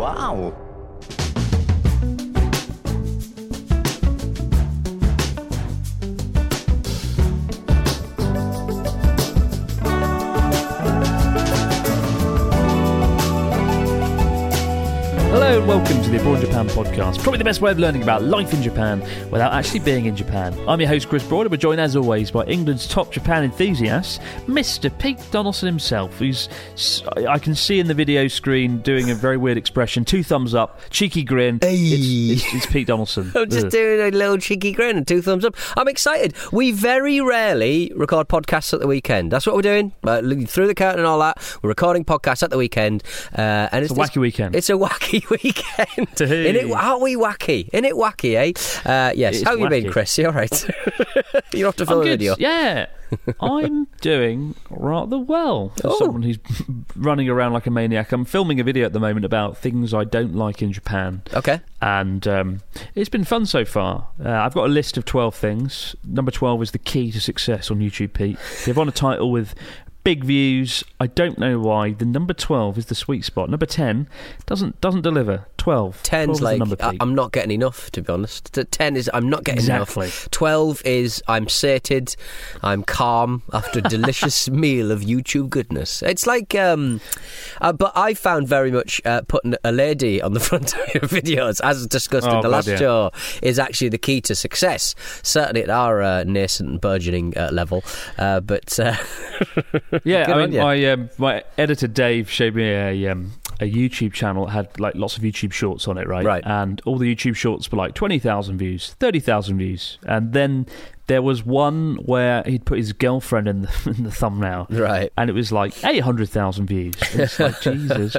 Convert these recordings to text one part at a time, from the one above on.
Wow. Hello and welcome to the Abroad Japan podcast. Probably the best way of learning about life in Japan without actually being in Japan. I'm your host Chris Broad and we're joined as always by England's top Japan enthusiast, Mr. Pete Donaldson himself, who's I can see in the video screen doing a very weird expression, two thumbs up, cheeky grin. Hey. It's, it's, it's Pete Donaldson. I'm just Ugh. doing a little cheeky grin and two thumbs up. I'm excited. We very rarely record podcasts at the weekend. That's what we're doing. Uh, looking through the curtain and all that. We're recording podcasts at the weekend, uh, and it's, a wacky weekend. It's a wacky weekend. Hey. In it, aren't we wacky? In it wacky, eh? Uh, yes. How you been. Chris? You all right? You're off to film a video. Yeah, I'm doing rather well. For Oh. someone who's running around like a maniac, I'm filming a video at the moment about things I don't like in Japan. Okay. and um, it's been fun so far. Uh, I've got a list of 12 things. Number 12 is the key to success on YouTube, Pete. If you want a title with big views, I don't know why. The number 12 is the sweet spot. Number 10 doesn't doesn't deliver. 12. 12 is like number, I, I'm not getting enough, to be honest. T- Ten is I'm not getting Exactly. enough. Twelve is I'm sated, I'm calm after a delicious meal of YouTube goodness. It's like, um, uh, but I found very much uh, putting a lady on the front of your videos, as discussed Oh, in the last yeah. show, is actually the key to success. Certainly at our uh, nascent burgeoning uh, level, uh, but uh, Yeah, I mean, my um, my editor Dave showed me a um, a YouTube channel that had like lots of YouTube shorts on it, right? Right. And all the YouTube shorts were like twenty thousand views, thirty thousand views, and then there was one where he'd put his girlfriend in the, in the thumbnail, right. and it was like eight hundred thousand views. And it's like Jesus,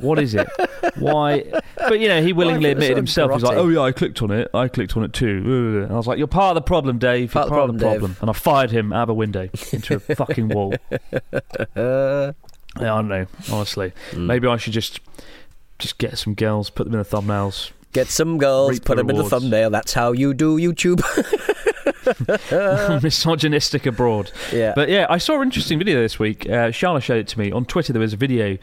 what is it? Why? But you know, he willingly admitted himself. He's like, "Oh yeah, I clicked on it. I clicked on it too." And I was like, "You're part of the problem, Dave. You're Part of the part of the problem, problem." And I fired him out of a window into a fucking wall. Yeah, I don't know. Honestly, Hmm. maybe I should just just get some girls, put them in the thumbnails. get some girls, put the them in the thumbnail. That's how you do YouTube. Misogynistic abroad. yeah. But yeah, I saw an interesting video this week. Uh, Charlotte showed it to me on Twitter. There was a video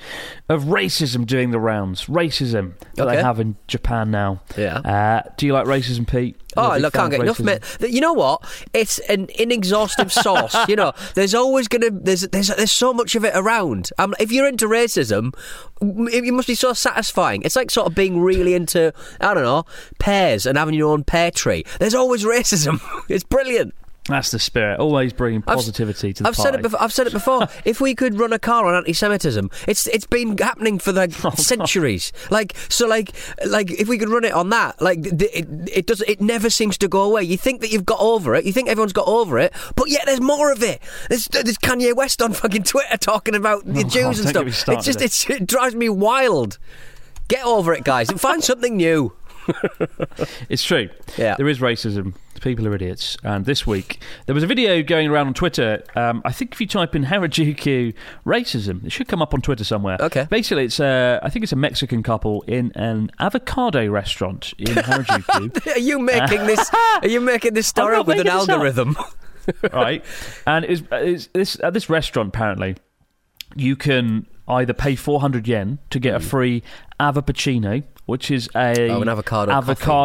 of racism doing the rounds. Racism that Okay. they have in Japan now. yeah. Uh, do you like racism, Pete? Oh, fan can't get enough, racism? mate. Th- You know what? It's an inexhaustive source. You know, there's always gonna there's there's there's so much of it around. Um, if you're into racism, it, it must be so satisfying. It's like sort of being really into I don't know pears and having your own pear tree. There's always racism. it's brilliant. That's the spirit. Always bringing I've- positivity to the I've party. said it before. I've said it before. if we could run a car on anti-Semitism, it's it's been happening for like Oh, centuries. Like so, like like if we could run it on that, like it, it does. It never seems to go away. You think that you've got over it. You think everyone's got over it, but yet there's more of it. There's, there's Kanye West on fucking Twitter talking about the Oh, Jews and don't get me stuff. It's just it's, it drives me wild. Get over it, guys, and find something new. It's true. Yeah. There is racism. People are idiots. And this week, there was a video going around on Twitter. Um, I think if you type in Harajuku racism, it should come up on Twitter somewhere. Okay. Basically, it's a, I think it's a Mexican couple in an avocado restaurant in Harajuku. Are you making this? Are you making this story up with an making this up. algorithm? right? And it's, this, at this restaurant, apparently, you can either pay 400 yen to get a free avappuccino, which is a. Oh, an avocado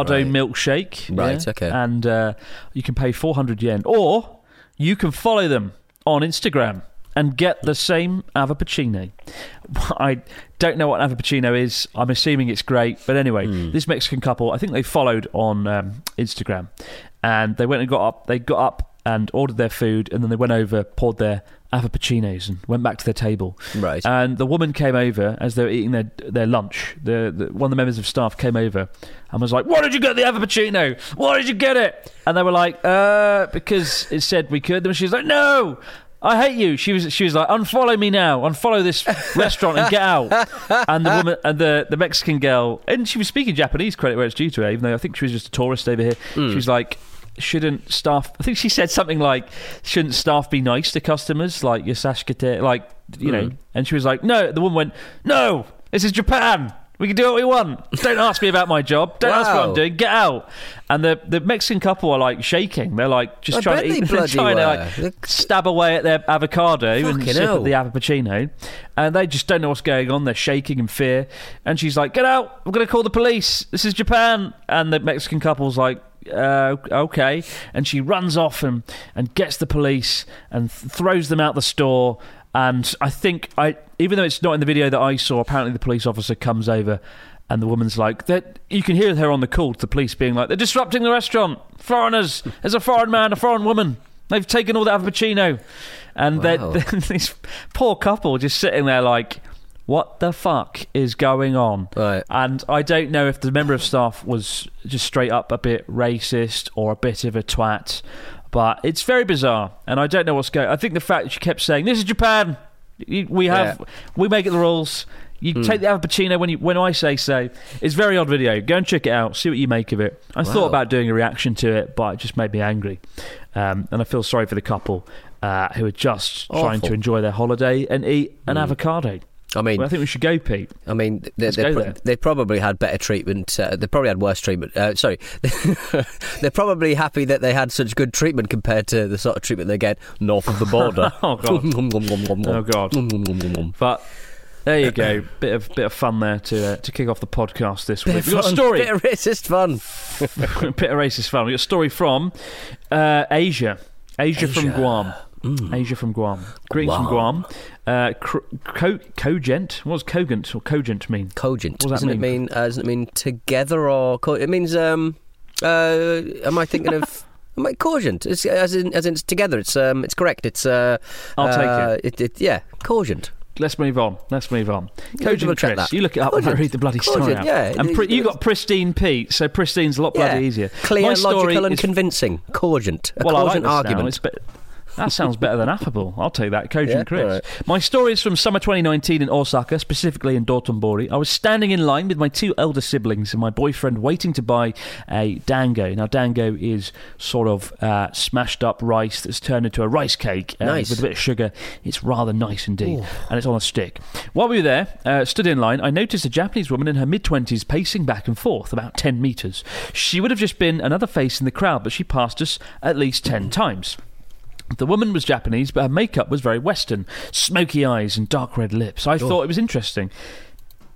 coffee, right. milkshake. Right, yeah? okay. And uh, you can pay 400 yen, or you can follow them on Instagram. and get the same avappuccino. I don't know what avappuccino is. I'm assuming it's great, but anyway, Hmm. this Mexican couple, I think they followed on um, Instagram, and they went and got up. They got up and ordered their food, and then they went over, poured their avappuccinos, and went back to their table. Right. And the woman came over as they were eating their their lunch. The, the one of the members of staff came over and was like, "Why did you get the avappuccino? Why did you get it?" And they were like, "Uh, because it said we could." And she was like, "No." I hate you. She was. She was like, "Unfollow me now. Unfollow this restaurant and get out." And the woman and the, the Mexican girl, and she was speaking Japanese. Credit where it's due to her, even though I think she was just a tourist over here. She was like, "Shouldn't staff?" I think she said something like, "Shouldn't staff be nice to customers?" Like your Yasashikate, like you know. Mm. And she was like, "No." The woman went, "No. This is Japan. We can do what we want. Don't ask me about my job. Don't ask what I'm doing. Get out." And the the Mexican couple are like shaking. They're like just I trying to eat, they're trying to like They're- stab away at their avocado and sip hell. at the avappuccino, and they just don't know what's going on. They're shaking in fear, and she's like, "Get out! I'm going to call the police. This is Japan." And the Mexican couple's like. Uh, okay, and she runs off and, and gets the police and th- throws them out the store. And I think I, even though it's not in the video that I saw, apparently the police officer comes over, and the woman's like, that you can hear her on the call to the police being like, "They're disrupting the restaurant. Foreigners. There's a foreign man, a foreign woman. They've taken all the avappuccino." And they're- Wow. this poor couple just sitting there like, what the fuck is going on? Right. And I don't know if the member of staff was just straight up a bit racist or a bit of a twat, but it's very bizarre, and I don't know what's going. I think the fact that she kept saying, "This is Japan. We have, Yeah. we make it the rules." You take the Avappuccino when you when I say so. It's a very odd video. Go and check it out. See what you make of it. I Wow. thought about doing a reaction to it, but it just made me angry, um, and I feel sorry for the couple uh, who are just trying to enjoy their holiday and eat an Mm. avocado. I mean, Well, I think we should go, Pete. I mean, they, they, pro- they probably had better treatment. Uh, they probably had worse treatment. Uh, sorry, they're probably happy that they had such good treatment compared to the sort of treatment they get north of the border. Oh, God. oh God. But there you go, bit of bit of fun there to uh, to kick off the podcast this week. We've got a story, Bit of racist fun. bit of racist fun. We got a story from uh, Asia, Asia, from Asia. Guam. Asia from Guam. Greetings from Guam. Uh, cr- co- cogent. What does cogent or cogent mean? Cogent. What does that doesn't it mean? mean? Uh, doesn't it mean together or? Co- it means. Um, uh, am I thinking of? Am I cogent? It's, as in, as in it's together. It's um, it's correct. It's. Uh, I'll take uh, it. it. Yeah, cogent. Let's move on. Let's move on. Cogent Chris, that. you look it up and I read the bloody story out. yeah. And pri- you got pristine Pete, so pristine's a lot Yeah, bloody easier. clear, My logical, and is convincing. Cogent. A well, I like cogent this now. argument. It's be- that sounds better than affable. I'll take that. Cogent Yeah, Chris. right. My story is from summer 2019 in Osaka, specifically in Dotonbori. I was standing in line with my two elder siblings and my boyfriend waiting to buy a dango. Now, dango is sort of uh, smashed up rice that's turned into a rice cake uh, Nice. with a bit of sugar. It's rather nice indeed, and it's on a stick. While we were there, uh, stood in line, I noticed a Japanese woman in her mid 20s pacing back and forth about 10 metres. She would have just been another face in the crowd, but she passed us at least 10 times. The woman was Japanese, but her makeup was very Western smoky eyes and dark red lips. I thought it was interesting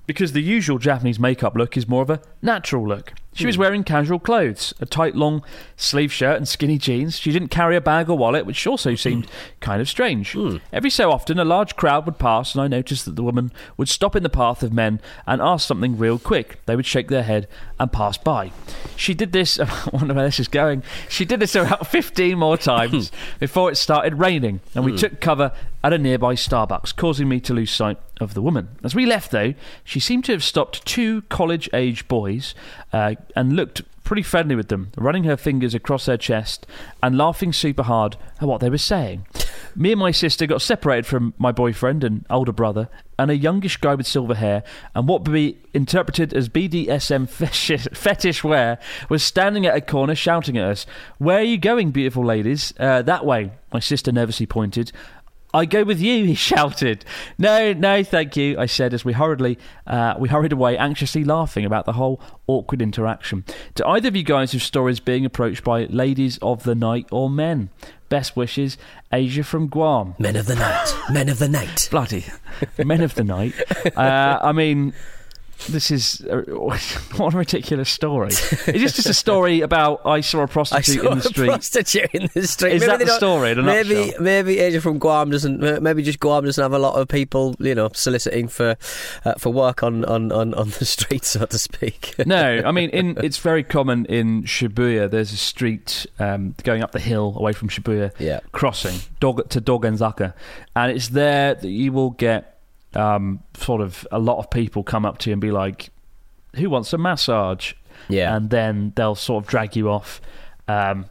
because the usual Japanese makeup look is more of a natural look. She was wearing casual clothes, a tight long sleeve shirt and skinny jeans. She didn't carry a bag or wallet, which also seemed kind of strange. Every so often, a large crowd would pass, and I noticed that the woman would stop in the path of men and ask something real quick. They would shake their head and pass by. She did this, I wonder where this is going. She did this about 15 more times before it started raining, and we took cover at a nearby Starbucks, causing me to lose sight of the woman. As we left, though, she seemed to have stopped two college age boys uh, and looked pretty friendly with them, running her fingers across her chest and laughing super hard at what they were saying. Me and my sister got separated from my boyfriend and older brother, and a youngish guy with silver hair and what would be interpreted as BDSM fetish, fetish wear was standing at a corner shouting at us, Where are you going, beautiful ladies? Uh, that way, my sister nervously pointed. I go with you, he shouted. No, no, thank you, I said as we hurriedly uh, we hurried away, anxiously laughing about the whole awkward interaction. Do either of you guys have stories being approached by ladies of the night or men? Best wishes, Asia from Guam. Men of the night. Men of the night. Bloody men of the night. Uh, I mean, this is uh, what a ridiculous story. Is this just a story about I saw a prostitute saw in the a street? prostitute in the street. Is that the story a maybe nutshell? maybe Asia from Guam doesn't. Maybe just Guam doesn't have a lot of people, you know, soliciting for uh, for work on, on, on, on the street, so to speak. no, I mean, in, it's very common in Shibuya. There's a street um, going up the hill away from Shibuya, Yeah. crossing Dog, to Dogenzaka, and it's there that you will get um, sort of a lot of people come up to you and be like, "Who wants a massage?" Yeah. and then they'll sort of drag you off. Um,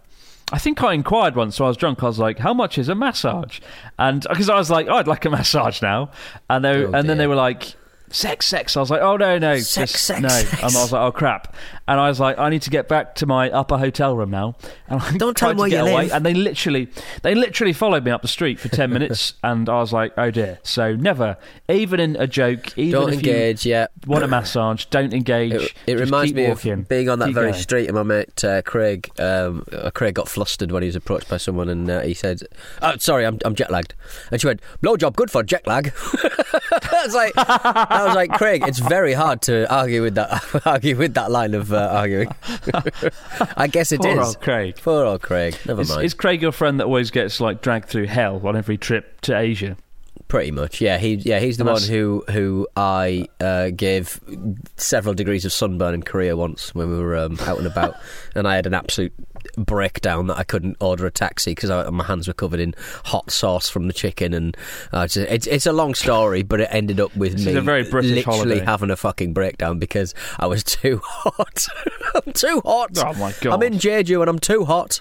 I think I inquired once, so I was drunk. I was like, "How much is a massage?" And because I was like, oh, "I'd like a massage now," and they Oh, and then they were like. Sex, sex. I was like, oh no, no, Sex, just- sex, no. sex. And I was like, oh crap. And I was like, I need to get back to my upper hotel room now. And I Don't tell them where you away, live. and they literally, they literally followed me up the street for ten minutes, and I was like, oh dear. So never, even in a joke, even don't if you engage. Yeah. want a massage, don't engage. It, it reminds me walking. of being on that Keep very going. street, and my mate uh, Craig. Um, uh, Craig got flustered when he was approached by someone, and uh, he said, "Oh, sorry, I'm, I'm jet lagged." And she went, "Blowjob, good for jet lag." I was like, I was like, Craig, it's very hard to argue with that. argue with that line of uh, arguing. I guess it is. Poor old Craig. Poor old Craig. Never Is, mind. is Craig your friend that always gets like dragged through hell on every trip to Asia? Pretty much, yeah. He, yeah, he's the And one that's- who who I uh, gave several degrees of sunburn in Korea once when we were um, out and about, and I had an absolute breakdown that I couldn't order a taxi because my hands were covered in hot sauce from the chicken, and uh, it's, it's it's a long story, but it ended up with This me is a very British literally holiday. having a fucking breakdown because I was too hot. I'm too hot. Oh, my God. I'm in Jeju and I'm too hot.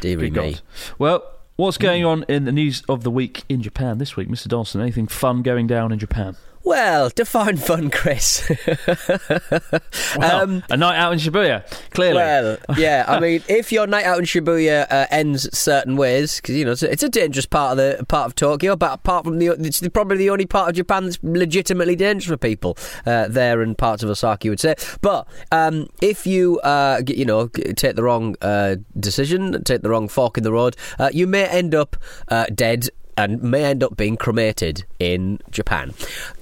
Dear me. Well, what's going on in the news of the week in Japan this week, Mr. Dawson? Anything fun going down in Japan? Well, define fun, Chris. Well, Um, a night out in Shibuya, clearly. Well, yeah. I mean, if your night out in Shibuya uh, ends certain ways, because you know it's a, it's a dangerous part of the part of Tokyo, but apart from the, it's the- probably the only part of Japan that's legitimately dangerous for people uh, there and parts of Osaka, you would say. But um, if you uh, you know take the wrong uh, decision, take the wrong fork in the road, uh, you may end up uh, dead and may end up being cremated in Japan.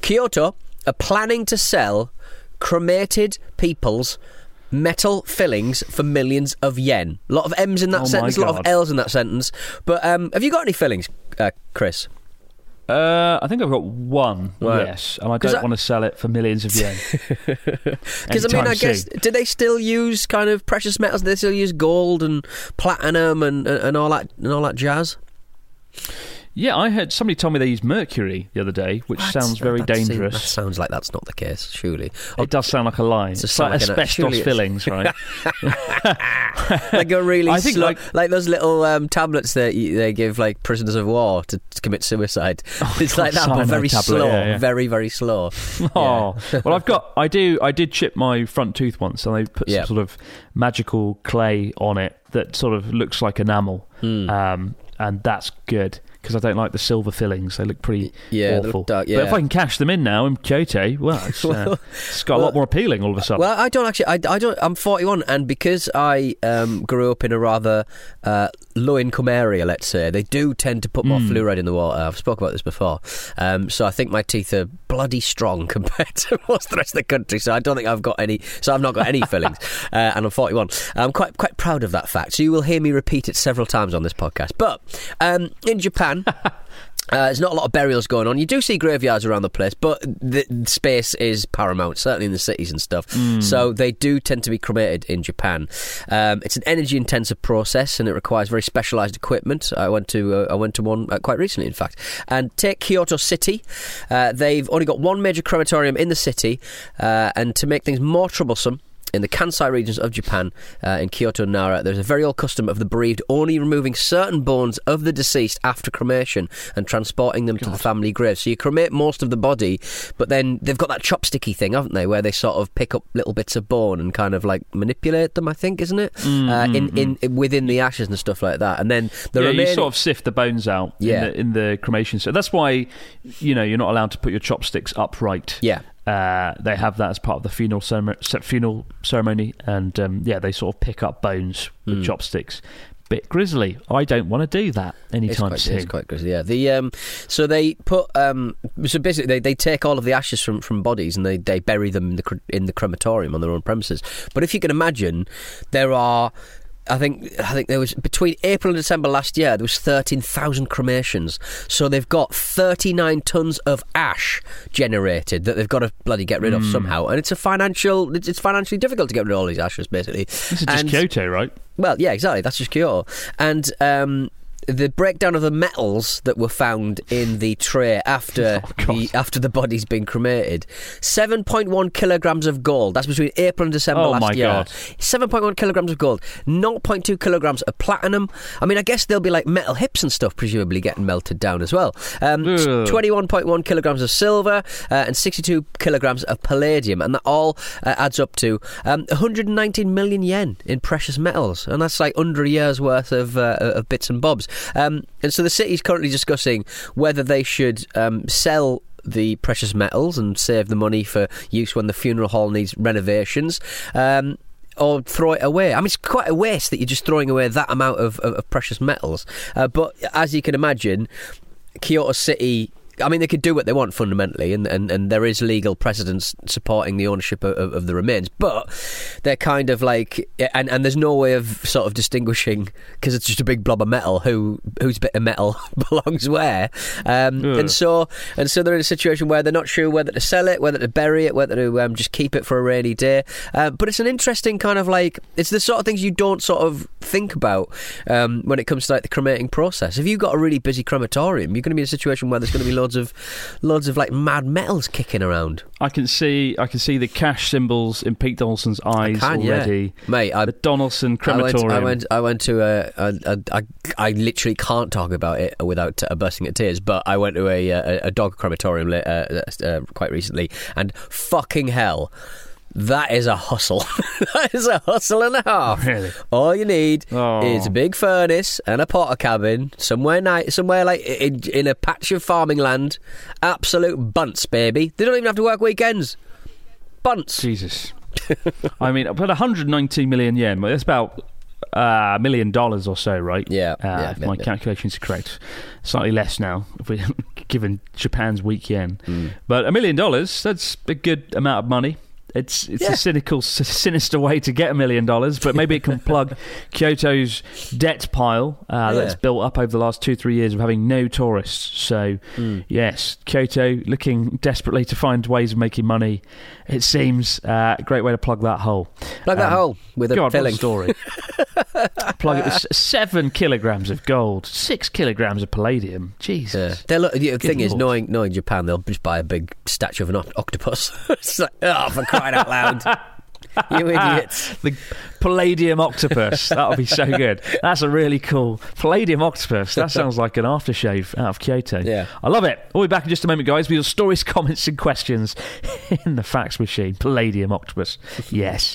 Kyoto are planning to sell cremated people's metal fillings for millions of yen. A lot of M's in that Oh sentence, a lot of L's in that sentence. But um, have you got any fillings, uh, Chris? Uh, I think I've got one, Right. yes, and I don't I- want to sell it for millions of yen. Because I mean, I guess soon. do they still use kind of precious metals? Do they still use gold and platinum and, and, and all that and all that jazz? Yeah, I heard somebody told me they use mercury the other day, which sounds very That seems- dangerous. that sounds like that's not the case. Surely, It does sound like a lie. It's It's, like like an- asbestos it's- fillings, right? like a really I think, slow, like- like, those little um, tablets that you, they give like prisoners of war to, to commit suicide. it's God, like that, but cyanide very tablet, slow, yeah, yeah. very very slow. Oh, well, I've got. I do. I did chip my front tooth once, and they put Yeah. some sort of magical clay on it that sort of looks like enamel, Hmm. um, and that's good because I don't like the silver fillings. They look pretty Yeah, awful. dark, But if. I can cash them in now in Kyoto, well, it's, uh, it's got a lot more appealing all of a sudden. Well, I don't actually. I, I don't. I'm 41, and because I um, grew up in a rather uh, low income area, let's say, they do tend to put more Hmm. fluoride in the water. I've spoken about this before. Um, so I think my teeth are bloody strong compared to most the rest of the country. So I don't think I've got any. So I've not got any fillings, uh, and I'm 41. I'm quite quite proud of that fact. So you will hear me repeat it several times on this podcast. But um, in Japan. Uh, there's not a lot of burials going on. You do see graveyards around the place, but the space is paramount, certainly in the cities and stuff. So they do tend to be cremated in Japan. Um, it's an energy-intensive process, and it requires very specialised equipment. I went to uh, I went to one uh, quite recently, in fact. And take Kyoto City, uh, they've only got one major crematorium in the city, uh, and to make things more troublesome in the Kansai regions of Japan, uh, in Kyoto and Nara, there's a very old custom of the bereaved only removing certain bones of the deceased after cremation and transporting them to the family grave. So you cremate most of the body, but then they've got that chopsticky thing, haven't they, where they sort of pick up little bits of bone and kind of like manipulate them. I think, isn't it, uh, in, in within the ashes and stuff like that. And then the yeah, remaining. you sort of sift the bones out Yeah. in, the, in the cremation. So that's why, you know, you're not allowed to put your chopsticks upright. yeah. Uh, they have that as part of the funeral ceremony, funeral ceremony, and um, yeah, they sort of pick up bones with Hmm. chopsticks. bit grisly. I don't want to do that It's anytime quite, soon. it's quite grisly, yeah. The um, so they put um, so basically they, they take all of the ashes from, from bodies and they, they bury them in the in the crematorium on their own premises. But if you can imagine, there are. I think I think there was between April and December last year there was thirteen thousand cremations. So they've got thirty nine tons of ash generated that they've got to bloody get rid of Hmm. somehow, and it's a financial it's, it's financially difficult to get rid of all these ashes basically. This is just And- Kyoto, right? well, yeah, exactly. That's just Kyoto. And um, the breakdown of the metals that were found in the tray after Oh, the after the body's been cremated, seven point one kilograms of gold. That's between April and December Oh, last year. Seven point one kilograms of gold, 0.2 kilograms of platinum. I mean, I guess there'll be like metal hips and stuff presumably getting melted down as well. Um, 21.1 kilograms of silver uh, and 62 kilograms of palladium, and that all uh, adds up to um, 119 million yen in precious metals, and that's like under a year's worth of, uh, of bits and bobs. Um, and so the city's currently discussing whether they should um, sell. The precious metals and save the money for use when the funeral hall needs renovations. Um, or throw it away. I mean, it's quite a waste that you're just throwing away that amount of, of, of precious metals. Uh, but as you can imagine, Kyoto City. I mean, they could do what they want fundamentally, and, and, and there is legal precedence supporting the ownership of, of, the remains. But they're kind of like, and, and there's no way of sort of distinguishing because it's just a big blob of metal who whose bit of metal belongs where. Um, Ugh. and so and so they're in a situation where they're not sure whether to sell it, whether to bury it, whether to um, just keep it for a rainy day. Uh, but it's an interesting kind of like it's the sort of things you don't sort of think about um, when it comes to like the cremating process. If you've got a really busy crematorium, you're going to be in a situation where there's going to be loads of loads of like mad metals kicking around. I can see I can see the cash symbols in Pete Donaldson's eyes can, yeah. already. Mate, I The Donaldson I went, crematorium. I went. I went to a. a, a I, I literally can't talk about it without uh, bursting at tears. But I went to a a, a dog crematorium uh, uh, quite recently, and fucking hell, that is a hustle. that is a hustle and a half. Really? All you need Oh. is a big furnace and a Portakabin somewhere night, somewhere like in, in a patch of farming land. Absolute bunts, baby. They don't even have to work weekends. Bunts. Jesus. I mean, but 119 million yen. That's about uh, a million dollars or so, right? Yeah, Uh, yeah, if yeah, my yeah. calculations are correct. Slightly less now, if we given Japan's weak yen. Hmm. But a million dollars, that's a good amount of money. It's it's Yeah. a cynical, sinister way to get a million dollars, but maybe it can plug Kyoto's debt pile uh, that's built up over the last two three years of having no tourists. So Hmm. yes, Kyoto looking desperately to find ways of making money. It seems uh, a great way to plug that hole. Plug that Um, hole with a God, filling. story. Plug it with seven kilograms of gold, six kilograms of palladium. Yeah. Jesus. They'll, the thing is, knowing knowing Japan, they'll just buy a big statue of an octopus. it's like, oh, for crying out loud. you idiots. The palladium octopus. That'll be so good. That's a really cool palladium octopus. That sounds like an aftershave out of Kyoto. Yeah. I love it. We'll be back in just a moment, guys, with your stories, comments, and questions in the fax machine. Palladium octopus. Yes.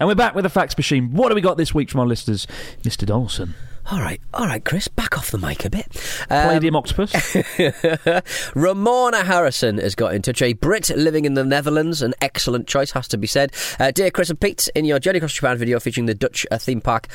And we're back with the fax machine. What do we got this week from our listeners, Mr. Donaldson? All right, all right, Chris, back off the mic a bit. Palladium Octopus. Ramona Harrison has got in touch. A Brit living in the Netherlands, an excellent choice, has to be said. Uh, dear Chris and Pete, in your Journey Across Japan video featuring the Dutch uh, theme park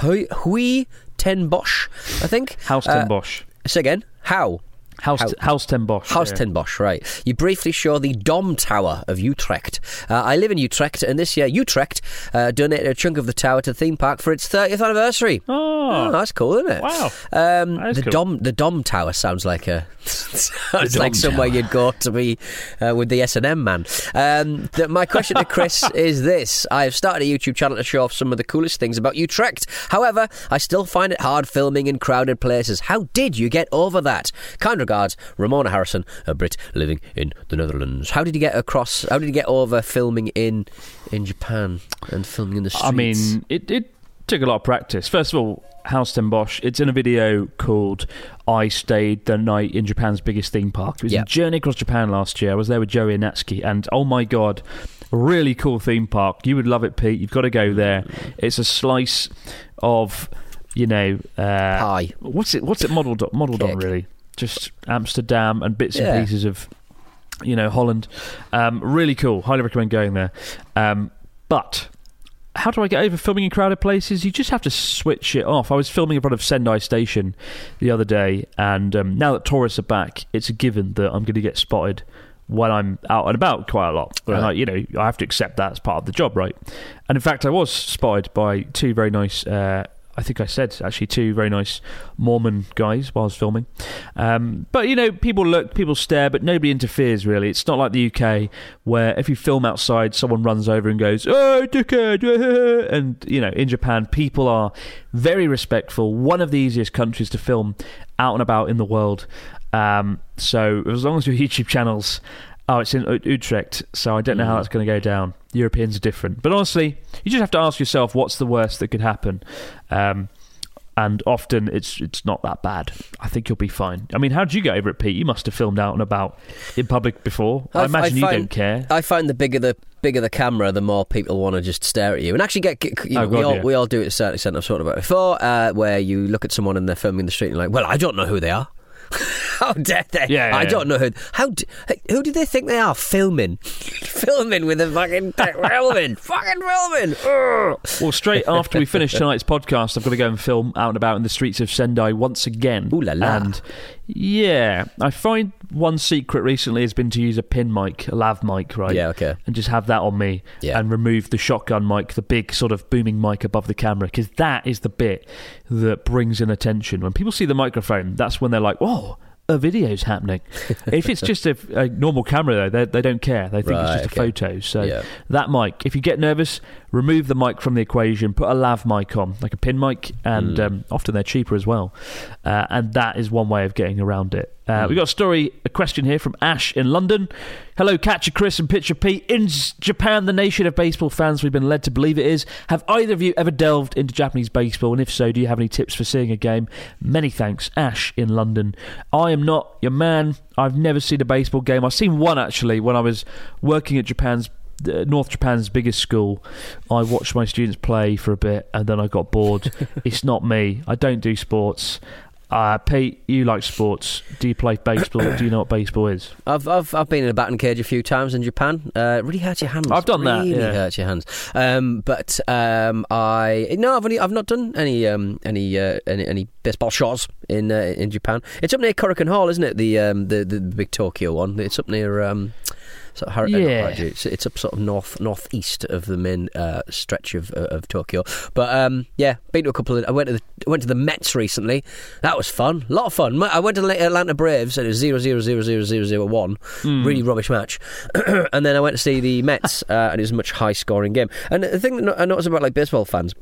Hui, Hui Ten Bosch, I think. House Uh, Ten Bosch. Say again. How? House, How- Huis Ten Bosch. House yeah. ten Bosch, right. You briefly show the Dom Tower of Utrecht. Uh, I live in Utrecht, and this year Utrecht uh, donated a chunk of the tower to the theme park for its 30th anniversary. Oh, that's cool, isn't it? Wow. Um, That is the cool. Dom the Dom Tower sounds like a sounds like somewhere Tower. you'd go to be uh, with the S and M man. Um, the, my question to Chris is this: I have started a YouTube channel to show off some of the coolest things about Utrecht. However, I still find it hard filming in crowded places. How did you get over that? Kind regards, Ramona Harrison, a Brit living in the Netherlands. How did you get across? How did you get over filming in in Japan and filming in the streets? I mean, it, it took a lot of practice. First of all, Huis Ten Bosch. It's in a video called "I Stayed the Night in Japan's Biggest Theme Park." It was Yeah. a journey across Japan last year. I was there with Joey Natsuki, and oh my god, really cool theme park. You would love it, Pete. You've got to go there. It's a slice of, you know, uh, Pie. What's it? What's it modelled modelled on? Really, just Amsterdam and bits Yeah. and pieces of you know, Holland. Um, really cool. Highly recommend going there. Um, but how do I get over filming in crowded places? You just have to switch it off. I was filming in front of Sendai Station the other day, and um, now that tourists are back, it's a given that I'm going to get spotted when I'm out and about quite a lot. And Right. I, you know, I have to accept that as part of the job, right? And in fact, I was spotted by two very nice. Uh, I think I said actually two very nice Mormon guys while I was filming. Um, but you know, people look, people stare, but nobody interferes really. It's not like the UK where if you film outside, someone runs over and goes, "Oh, dickhead!" And you know, in Japan, people are very respectful. One of the easiest countries to film out and about in the world. Um, so as long as your YouTube channels Oh, it's in U- Utrecht, so I don't know how that's going to go down. Europeans are different, but honestly, you just have to ask yourself what's the worst that could happen, um, and often it's it's not that bad. I think you'll be fine. I mean, how did you get over it, Pete? You must have filmed out and about in public before. I, I- imagine I you don't care. I find the bigger the bigger the camera, the more people want to just stare at you and actually get. get- You know, Oh, we God, all yeah. we all do it to a certain extent. I've talked about it before, uh, where you look at someone and they're filming in the street and you're like, well, I don't know who they are. How dare they? Yeah, yeah, I don't know who. How? d- Who do they think they are? Filming, filming with a fucking filming, fucking filming. Ugh. Well, straight after we finish tonight's podcast, I've got to go and film out and about in the streets of Sendai once again. Ooh la la. And yeah, I find one secret recently has been to use a pin mic, a lav mic, right? Yeah, okay. And just have that on me Yeah. and remove the shotgun mic, the big sort of booming mic above the camera, because that is the bit that brings in attention. When people see the microphone, that's when they're like, whoa. A video's happening. if it's just a, a normal camera, though, they, they don't care. They think Right, it's just okay. a photo. So Yeah. that mic, if you get nervous, remove the mic from the equation, put a lav mic on, like a pin mic, and Hmm. um, often they're cheaper as well. Uh, and that is one way of getting around it. Uh, Hmm. We've got a story, a question here from Ash in London. Hello, Catcher Chris and Pitcher Pete. In Japan, the nation of baseball fans we've been led to believe it is, have either of you ever delved into Japanese baseball? And if so, do you have any tips for seeing a game? Many thanks, Ash in London. I am not your man. I've never seen a baseball game. I've seen one actually when I was working at Japan's North Japan's biggest school. I watched my students play for a bit and then I got bored. it's not me. I don't do sports. Uh, Pete, you like sports. Do you play baseball? do you know what baseball is? I've, I've I've been in a batting cage a few times in Japan. Uh, it really hurts your hands. I've done that, Really yeah. hurts your hands. Um, but um, I no, I've only I've not done any um, any, uh, any any baseball shots in uh, in Japan. It's up near Korakuen Hall, isn't it? The um, the the big Tokyo one. It's up near So Har- uh, Yeah. It's, it's up sort of north northeast of the main uh, stretch of uh, of Tokyo. But um, yeah, been to a couple of. I went to the I went to the Mets recently. That was fun. A lot of fun. I went to the Atlanta Braves and it was zero zero zero zero zero zero one. Really rubbish match. and then I went to see the Mets uh, and it was a much high scoring game. And the thing that I noticed about like baseball fans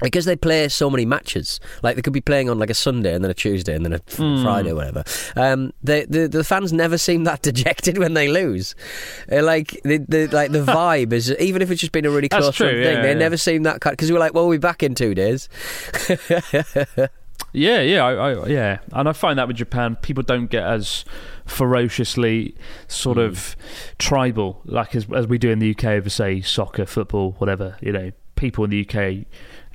because they play so many matches, like they could be playing on like a Sunday and then a Tuesday and then a f- Hmm. Friday, or whatever. Um, they, the the fans never seem that dejected when they lose. Uh, like the, the like the vibe is even if it's just been a really close true, run yeah, thing, they yeah. never seem that because we're like, well, we'll be back in two days. Yeah, yeah, I, I, yeah, and I find that with Japan, people don't get as ferociously sort of tribal like as as we do in the UK over say soccer, football, whatever. You know, people in the UK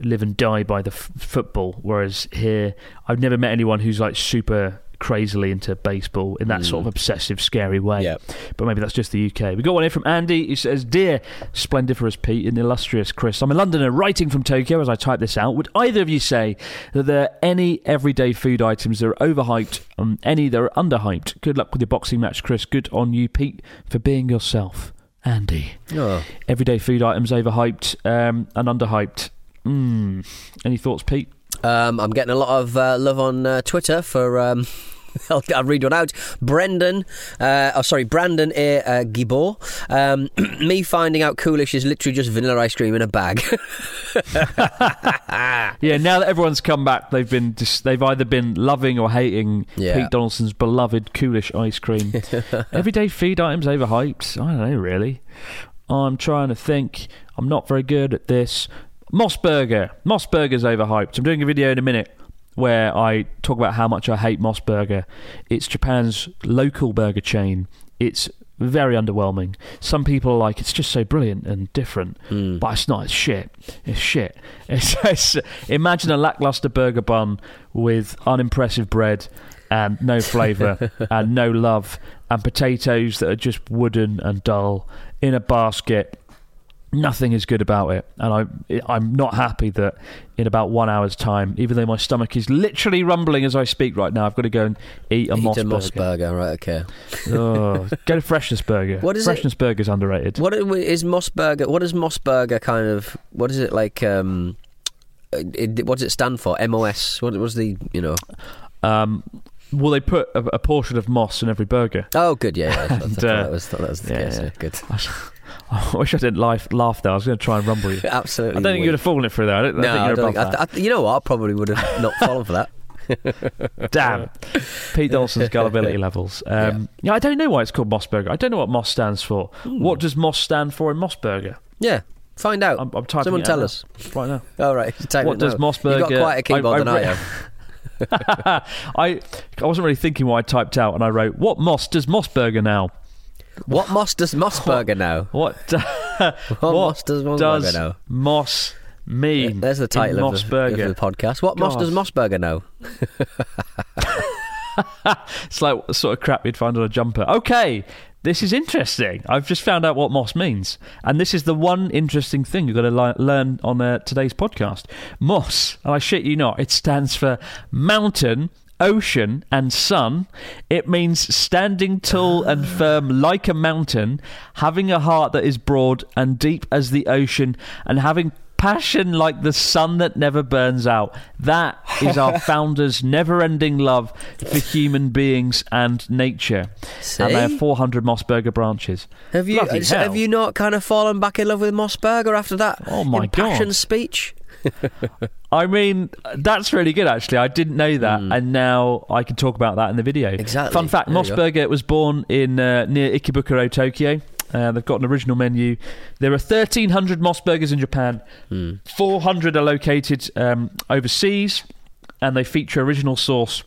live and die by the f- football, whereas here, I've never met anyone who's like super crazily into baseball in that sort of obsessive, scary way. Yeah. But maybe that's just the UK. We got one here from Andy. He says, Dear Splendiferous Pete and illustrious Chris, I'm a Londoner writing from Tokyo as I type this out. Would either of you say that there are any everyday food items that are overhyped and any that are underhyped? Good luck with your boxing match, Chris. Good on you, Pete, for being yourself. Andy. Oh. Everyday food items overhyped um, and underhyped. Mm. Any thoughts, Pete? Um, I'm getting a lot of uh, love on uh, Twitter for. Um, I'll, I'll read one out. Brendan, uh, oh sorry, Brandon A. Uh, Gibor. Um, me finding out Coolish is literally just vanilla ice cream in a bag. Yeah, now that everyone's come back, they've been dis- they've either been loving or hating Yeah. Pete Donaldson's beloved coolish ice cream. Everyday feed items overhyped. I don't know really. I'm trying to think. I'm not very good at this. Moss Burger. Moss Burger's overhyped. I'm doing a video in a minute where I talk about how much I hate Moss Burger. It's Japan's local burger chain. It's very underwhelming. Some people are like, it's just so brilliant and different, hmm. but it's not. It's shit. It's shit. It's, it's, imagine a lackluster burger bun with unimpressive bread and no flavour and no love and potatoes that are just wooden and dull in a basket nothing is good about it, and I I'm not happy that in about one hour's time, even though my stomach is literally rumbling as I speak right now, I've got to go and eat a Eat moss a burger. Moss burger, right? Okay. oh, go to Freshness Burger. What is? Freshness Burger's underrated. what is Moss Burger? What is Moss Burger kind of? What is it like? Um, it, what does it stand for? MOS. What was the you know? Um, well, they put a, a portion of moss in every burger. Oh, good. Yeah, yeah. I thought, And, thought uh, that was thought that was the yeah, case. yeah. Yeah, good. I wish I didn't laugh, laugh there. I was going to try and rumble you. Absolutely. I don't think would. you'd have fallen it through there. I don't, I No, think you're I don't above think, that. I, you know what? I probably would have not fallen for that. Damn. Pete Dawson's gullibility levels. Um, yeah. I don't know why it's called Moss Burger. I don't know what Moss stands for. What does Moss stand for in Moss Burger? Yeah, find out. I'm, I'm typing Someone tell us. right now. All right. What does now. Moss You Burger- got quite a keyboard I- I than I have. I I wasn't really thinking what I typed out, and I wrote, "What moss does Mossburger now? What Moss does Moss know? now? What what, moss does Mossburger know? moss mean? There's the title of the, of the podcast. What Moss does Moss Burger know? It's like the sort of crap you'd find on a jumper. Okay, this is interesting. I've just found out what moss means, and this is the one interesting thing you've got to li- learn on uh, today's podcast. Moss, and I shit you not, it stands for mountain. Ocean and sun. It means standing tall and firm like a mountain, having a heart that is broad and deep as the ocean, and having passion like the sun that never burns out. That is our founder's never ending love for human beings and nature. See? And they have 400 Mossburger branches. Have you so have you not kind of fallen back in love with Moss Burger after that? Oh my impassioned God. speech. I mean, that's really good, actually. I didn't know that, and now I can talk about that in the video. Exactly. Fun fact: There you go. Mossburger was born in uh, near Ikebukuro, Tokyo. Uh, they've got an original menu. There are 1,300 Mossburgers in Japan. Hmm. 400 are located um, overseas, and they feature original sauce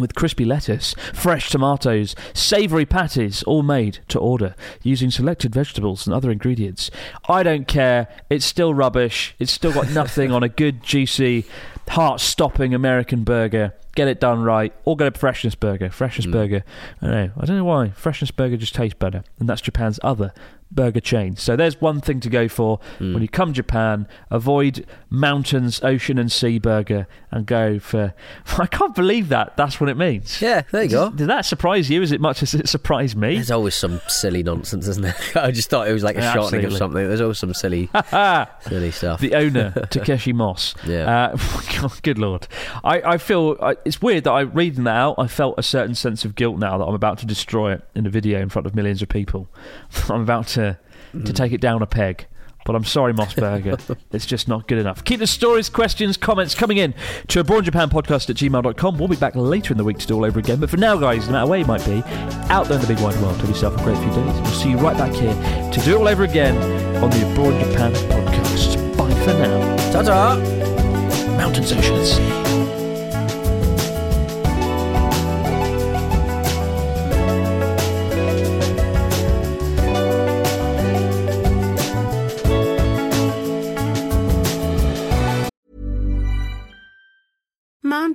with crispy lettuce, fresh tomatoes, savoury patties, all made to order using selected vegetables and other ingredients. I don't care. It's still rubbish. It's still got nothing on a good, juicy, heart-stopping American burger. Get it done right, or go to Freshness Burger. Freshness hmm. Burger. I don't know. I don't know why. Freshness Burger just tastes better, and that's Japan's other burger chain. So there's one thing to go for when you come to Japan. Avoid mountains, ocean, and sea burger, and go for. I can't believe that. That's what it means. Yeah, there you go. Did that surprise you as it much as it surprised me? There's always some silly nonsense, isn't there? I just thought it was like a Yeah, shortening of something. There's always some silly, silly stuff. the owner, Takeshi Moss. Yeah. Uh, good lord. I, I feel I, it's weird that I reading that out. I felt a certain sense of guilt now that I'm about to destroy it in a video in front of millions of people. I'm about to to take it down a peg. But I'm sorry, Mossberger. it's just not good enough. Keep the stories, questions, comments coming in to Abroad Japan podcast at gmail.com. We'll be back later in the week to do all over again. But for now, guys, no matter where you might be, out there in the big wide world, have yourself a great few days. We'll see you right back here to do it all over again on the Abroad Japan podcast. Bye for now. Ta-ta! Mountains, oceans. Mom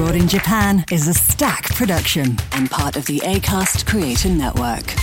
Abroad in Japan is a Stak production and part of the ACAST Creator Network.